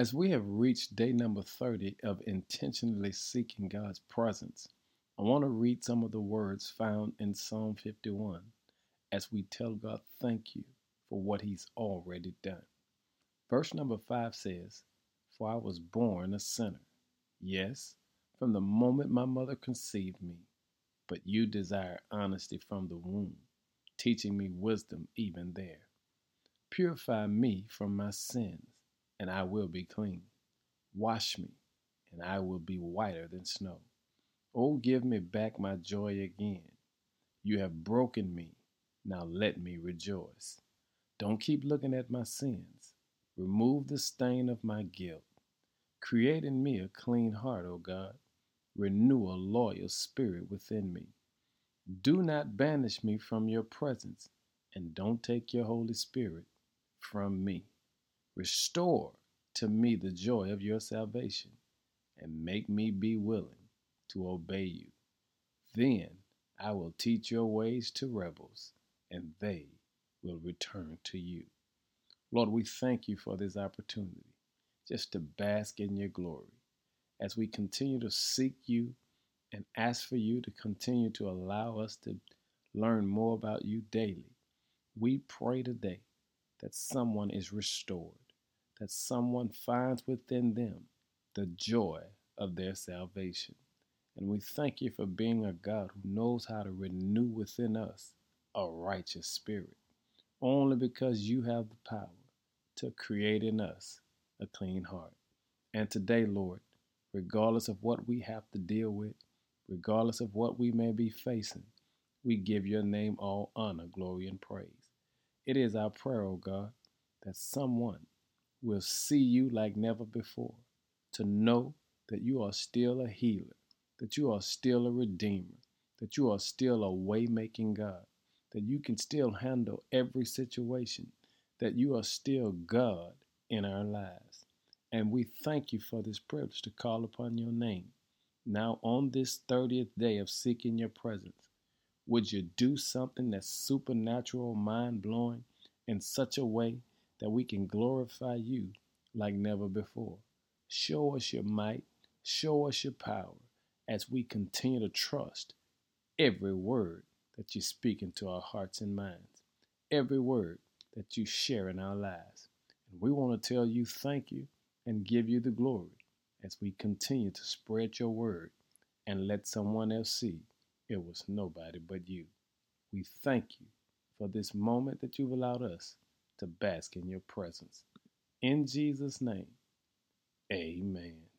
As we have reached day number 30 of intentionally seeking God's presence, I want to read some of the words found in Psalm 51 as we tell God thank you for what He's already done. Verse number 5 says, For I was born a sinner. Yes, from the moment my mother conceived me, but you desire honesty from the womb, teaching me wisdom even there. Purify me from my sins and I will be clean. Wash me, and I will be whiter than snow. Oh, give me back my joy again. You have broken me. Now let me rejoice. Don't keep looking at my sins. Remove the stain of my guilt. Create in me a clean heart, O God. Renew a loyal spirit within me. Do not banish me from your presence, and don't take your Holy Spirit from me. Restore to me the joy of your salvation, and make me be willing to obey you. Then I will teach your ways to rebels, and they will return to you. Lord, we thank you for this opportunity just to bask in your glory as we continue to seek you and ask for you to continue to allow us to learn more about you daily. We pray today that someone is restored, that someone finds within them the joy of their salvation. And we thank you for being a God who knows how to renew within us a righteous spirit, only because you have the power to create in us a clean heart. And today, Lord, regardless of what we have to deal with, regardless of what we may be facing, we give your name all honor, glory, and praise. It is our prayer, O oh God, that someone will see you like never before, to know that you are still a healer, that you are still a redeemer, that you are still a way making God, that you can still handle every situation, that you are still God in our lives. And we thank you for this privilege to call upon your name. Now, on this 30th day of seeking your presence, would you do something that's supernatural, mind blowing, in such a way that we can glorify you like never before? Show us your might, show us your power as we continue to trust every word that you speak into our hearts and minds, every word that you share in our lives. And we want to tell you thank you and give you the glory as we continue to spread your word and let someone else see it was nobody but you. We thank you for this moment that you've allowed us to bask in your presence. In Jesus' name, amen.